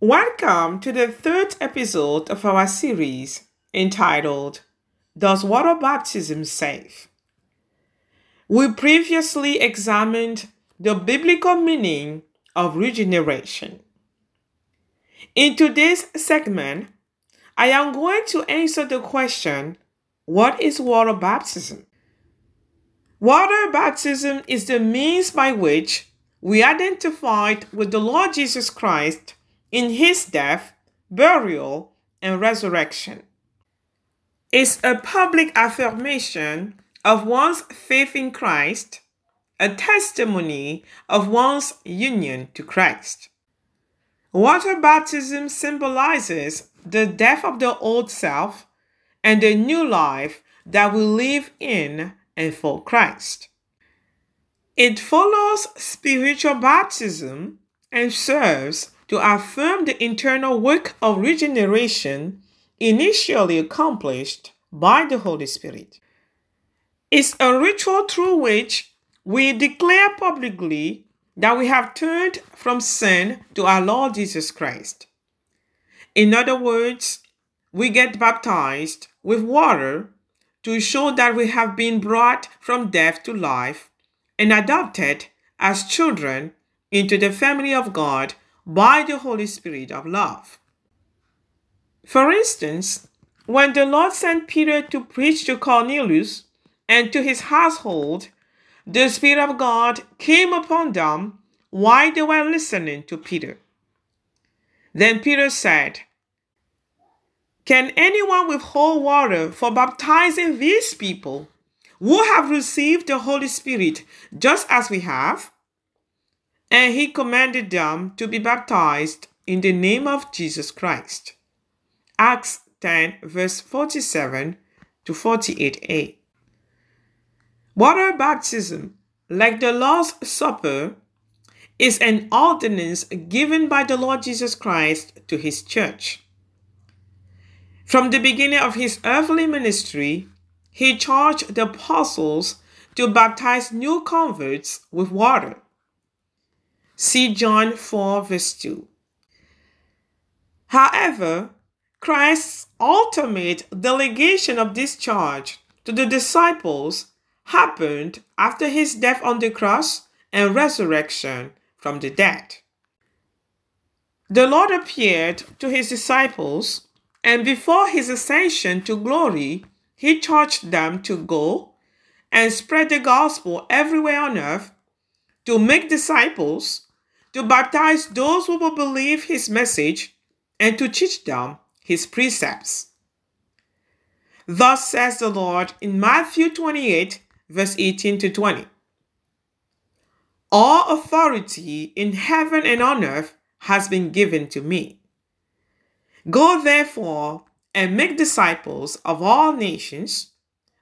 Welcome to the third episode of our series entitled Does Water Baptism Save? We previously examined the biblical meaning of regeneration. In today's segment, I am going to answer the question What is water baptism? Water baptism is the means by which we identified with the Lord Jesus Christ in his death, burial, and resurrection. It's a public affirmation of one's faith in Christ, a testimony of one's union to Christ. Water baptism symbolizes the death of the old self and the new life that we live in and for Christ. It follows spiritual baptism and serves to affirm the internal work of regeneration initially accomplished by the Holy Spirit. It's a ritual through which we declare publicly that we have turned from sin to our Lord Jesus Christ. In other words, we get baptized with water to show that we have been brought from death to life and adopted as children into the family of God by the Holy Spirit of love. For instance, when the Lord sent Peter to preach to Cornelius and to his household, the Spirit of God came upon them while they were listening to Peter. Then Peter said, Can anyone withhold water for baptizing these people who have received the Holy Spirit just as we have? And he commanded them to be baptized in the name of Jesus Christ. Acts 10, verse 47 to 48a. Water baptism, like the Lord's Supper, is an ordinance given by the Lord Jesus Christ to his church. From the beginning of his earthly ministry, he charged the apostles to baptize new converts with water. See John 4, verse 2. However, Christ's ultimate delegation of this charge to the disciples happened after his death on the cross and resurrection from the dead. The Lord appeared to his disciples, and before his ascension to glory, he charged them to go and spread the gospel everywhere on earth, to make disciples to baptize those who will believe his message and to teach them his precepts. Thus says the Lord in Matthew 28, verse 18 to 20. All authority in heaven and on earth has been given to me. Go therefore and make disciples of all nations,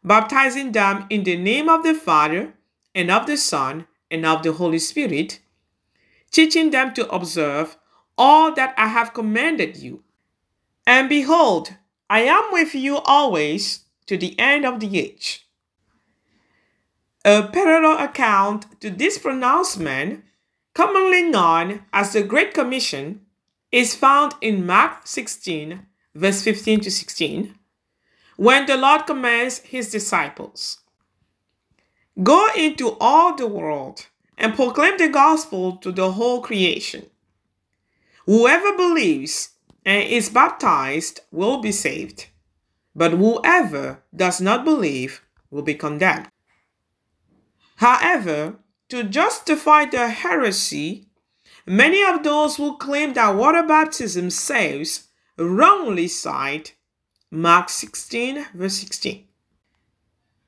baptizing them in the name of the Father, and of the Son, and of the Holy Spirit teaching them to observe all that I have commanded you. And behold, I am with you always to the end of the age. A parallel account to this pronouncement, commonly known as the Great Commission, is found in Mark 16, verse 15 to 16, when the Lord commands his disciples Go into all the world and proclaim the gospel to the whole creation. Whoever believes and is baptized will be saved, but whoever does not believe will be condemned. However, to justify the heresy, many of those who claim that water baptism saves wrongly cite Mark 16, verse 16.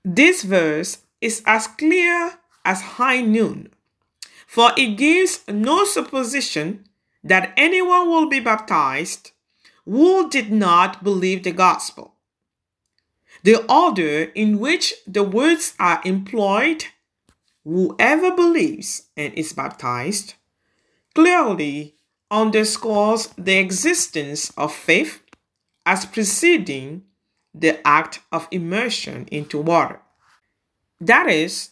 This verse is as clear as high noon for it gives no supposition that anyone will be baptized who did not believe the gospel. The order in which the words are employed, whoever believes and is baptized, clearly underscores the existence of faith as preceding the act of immersion into water. That is,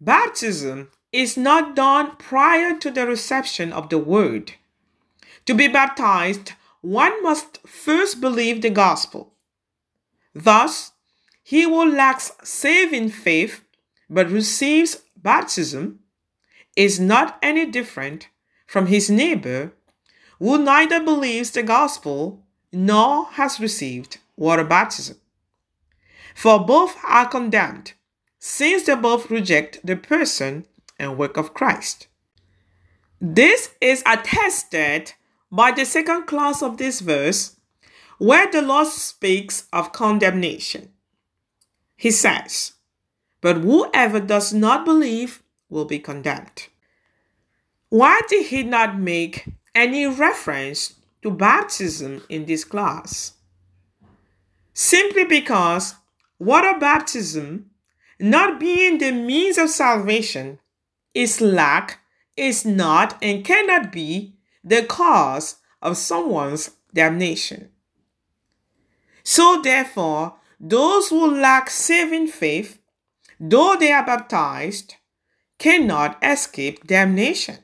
baptism is not done prior to the reception of the word. To be baptized, one must first believe the gospel. Thus, he who lacks saving faith but receives baptism is not any different from his neighbor who neither believes the gospel nor has received water baptism. For both are condemned, since they both reject the person and work of Christ. This is attested by the second clause of this verse, where the Lord speaks of condemnation. He says, But whoever does not believe will be condemned. Why did he not make any reference to baptism in this clause? Simply because water baptism, not being the means of salvation, is lack, is not, and cannot be the cause of someone's damnation. So, therefore, those who lack saving faith, though they are baptized, cannot escape damnation.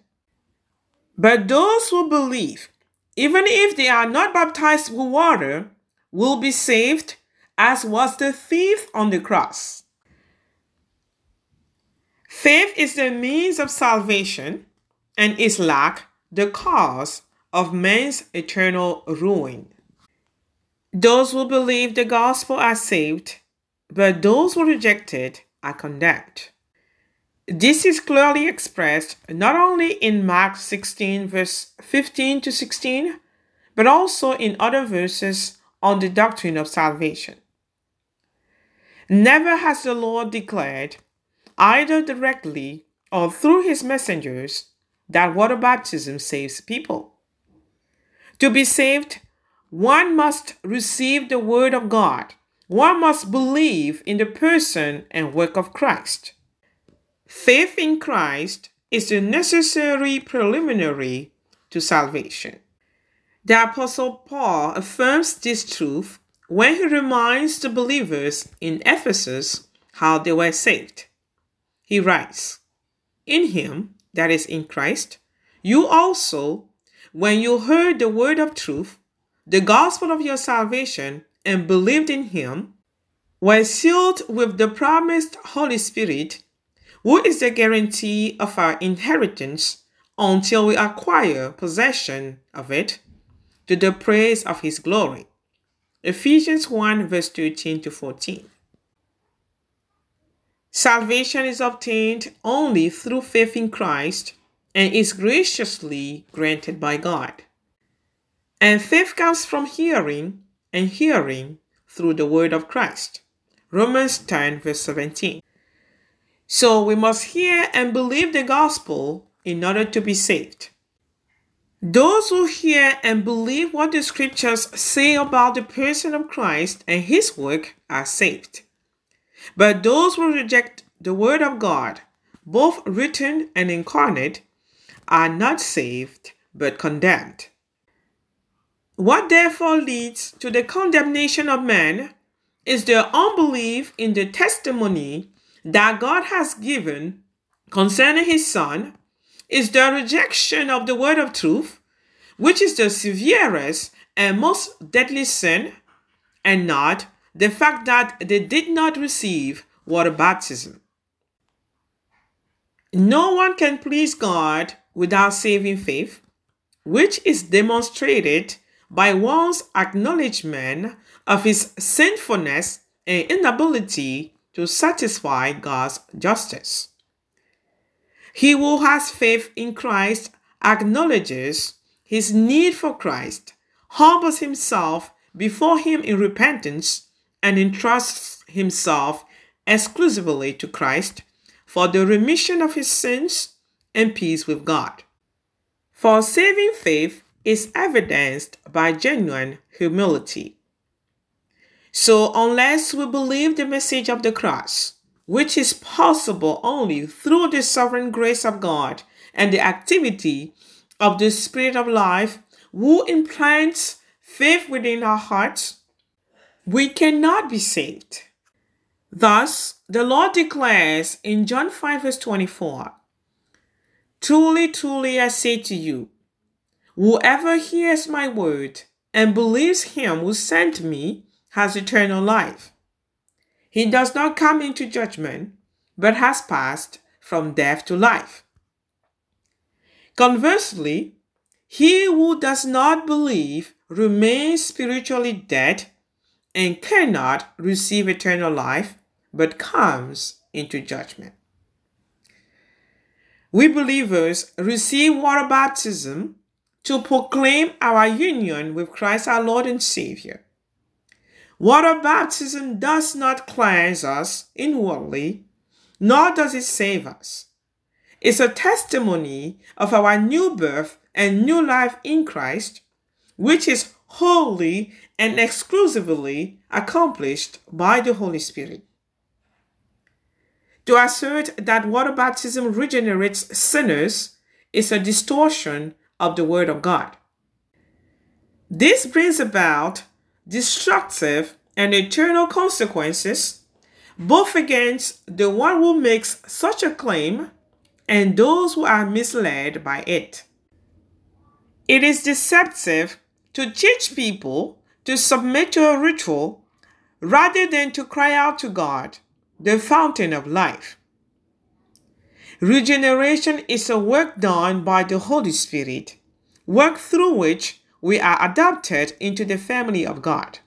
But those who believe, even if they are not baptized with water, will be saved, as was the thief on the cross. Faith is the means of salvation, and is lack the cause of man's eternal ruin. Those who believe the gospel are saved, but those who reject it are condemned. This is clearly expressed not only in Mark 16, verse 15 to 16, but also in other verses on the doctrine of salvation. Never has the Lord declared, either directly or through his messengers, that water baptism saves people. To be saved, one must receive the word of God. One must believe in the person and work of Christ. Faith in Christ is the necessary preliminary to salvation. The Apostle Paul affirms this truth when he reminds the believers in Ephesus how they were saved. He writes, In him, that is in Christ, you also, when you heard the word of truth, the gospel of your salvation, and believed in him, were sealed with the promised Holy Spirit who is the guarantee of our inheritance until we acquire possession of it to the praise of his glory. Ephesians 1 verse 13 to 14. Salvation is obtained only through faith in Christ and is graciously granted by God. And faith comes from hearing, and hearing through the word of Christ. Romans 10 verse 17. So we must hear and believe the gospel in order to be saved. Those who hear and believe what the scriptures say about the person of Christ and his work are saved. But those who reject the word of God, both written and incarnate, are not saved but condemned. What therefore leads to the condemnation of men is their unbelief in the testimony that God has given concerning his son is the rejection of the word of truth, which is the severest and most deadly sin, and not the fact that they did not receive water baptism. No one can please God without saving faith, which is demonstrated by one's acknowledgement of his sinfulness and inability to satisfy God's justice. He who has faith in Christ acknowledges his need for Christ, humbles himself before him in repentance, and entrusts himself exclusively to Christ for the remission of his sins and peace with God. For saving faith is evidenced by genuine humility. So, unless we believe the message of the cross, which is possible only through the sovereign grace of God and the activity of the Spirit of life, who implants faith within our hearts, we cannot be saved. Thus, the Lord declares in John 5, verse 24 Truly, truly, I say to you, Whoever hears my word and believes him who sent me has eternal life. He does not come into judgment, but has passed from death to life. Conversely, he who does not believe remains spiritually dead and cannot receive eternal life, but comes into judgment. We believers receive water baptism to proclaim our union with Christ our Lord and Savior. Water baptism does not cleanse us inwardly, nor does it save us. It's a testimony of our new birth and new life in Christ, which is wholly and exclusively accomplished by the Holy Spirit. To assert that water baptism regenerates sinners is a distortion of the Word of God. This brings about destructive and eternal consequences both against the one who makes such a claim and those who are misled by it. It is deceptive to teach people to submit to a ritual rather than to cry out to God, the fountain of life. Regeneration is a work done by the Holy Spirit, work through which we are adopted into the family of God.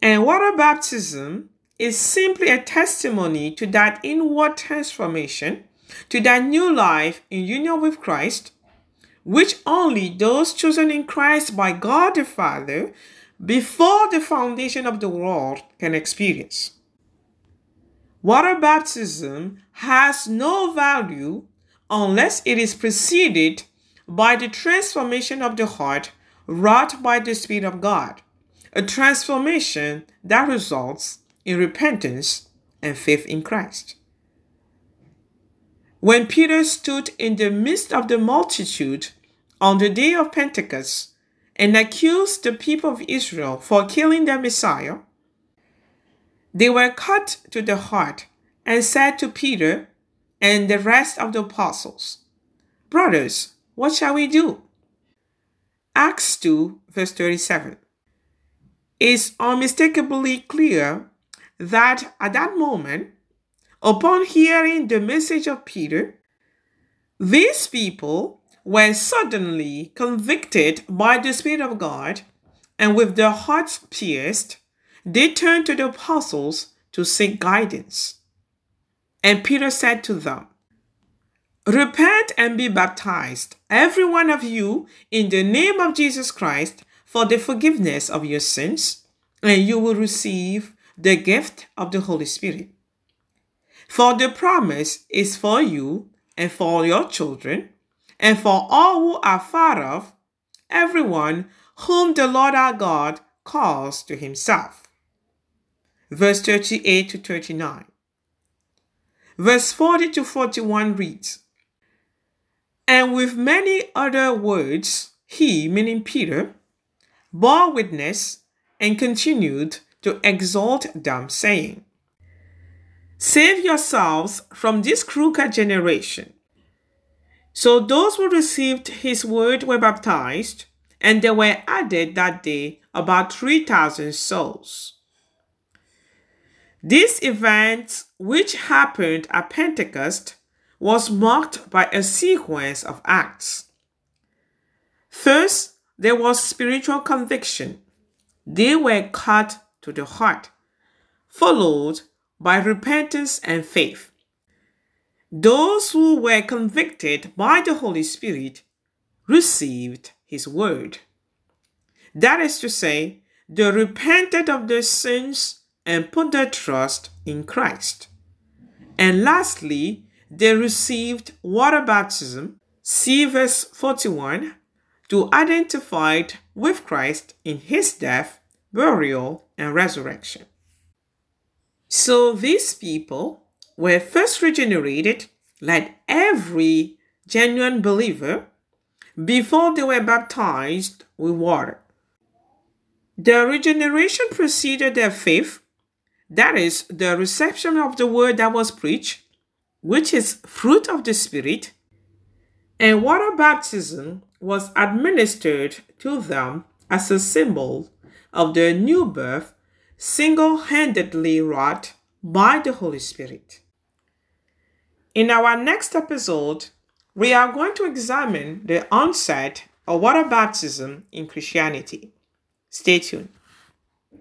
And water baptism is simply a testimony to that inward transformation, to that new life in union with Christ, which only those chosen in Christ by God the Father before the foundation of the world can experience. Water baptism has no value unless it is preceded by the transformation of the heart wrought by the Spirit of God, a transformation that results in repentance and faith in Christ. When Peter stood in the midst of the multitude on the day of Pentecost and accused the people of Israel for killing their Messiah, they were cut to the heart and said to Peter and the rest of the apostles, Brothers, what shall we do? Acts 2, verse 37 is unmistakably clear that at that moment, upon hearing the message of Peter, these people were suddenly convicted by the Spirit of God, and with their hearts pierced, they turned to the apostles to seek guidance. And Peter said to them, Repent and be baptized, every one of you, in the name of Jesus Christ, for the forgiveness of your sins, and you will receive the gift of the Holy Spirit. For the promise is for you and for your children, and for all who are far off, everyone whom the Lord our God calls to himself. Verse 38 to 39. Verse 40 to 41 reads, And with many other words, he, meaning Peter, bore witness and continued to exhort them, saying, Save yourselves from this crooked generation. So those who received his word were baptized, and there were added that day about 3,000 souls. This event, which happened at Pentecost, was marked by a sequence of acts. First, there was spiritual conviction. They were cut to the heart, followed by repentance and faith. Those who were convicted by the Holy Spirit received His word. That is to say, they repented of their sins and put their trust in Christ. And lastly, they received water baptism, see verse 41, to identify with Christ in his death, burial, and resurrection. So these people were first regenerated, like every genuine believer, before they were baptized with water. The regeneration preceded their faith, that is, the reception of the word that was preached, which is fruit of the Spirit, and water baptism was administered to them as a symbol of their new birth, single handedly wrought by the Holy Spirit. In our next episode, we are going to examine the onset of water baptism in Christianity. Stay tuned.